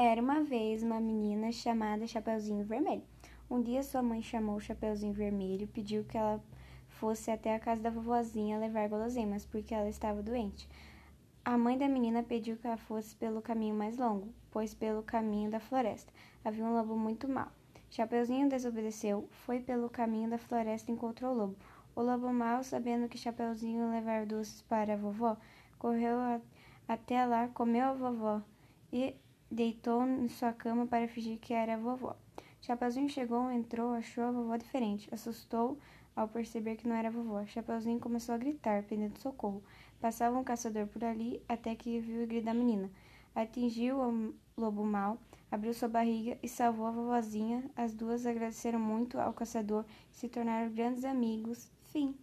Era uma vez uma menina chamada Chapeuzinho Vermelho. Um dia sua mãe chamou o Chapeuzinho Vermelho e pediu que ela fosse até a casa da vovozinha levar guloseimas, porque ela estava doente. A mãe da menina pediu que ela fosse pelo caminho mais longo, pois pelo caminho da floresta havia um lobo muito mau. Chapeuzinho desobedeceu, foi pelo caminho da floresta e encontrou o lobo. O lobo mau, sabendo que Chapeuzinho levar doces para a vovó, correu a, até lá, comeu a vovó e deitou em sua cama para fingir que era a vovó. Chapeuzinho chegou, entrou, achou a vovó diferente. Assustou ao perceber que não era a vovó. Chapeuzinho começou a gritar, pedindo socorro. Passava um caçador por ali até que viu o grito da menina. Atingiu o lobo mau, abriu sua barriga e salvou a vovozinha. As duas agradeceram muito ao caçador e se tornaram grandes amigos. Fim.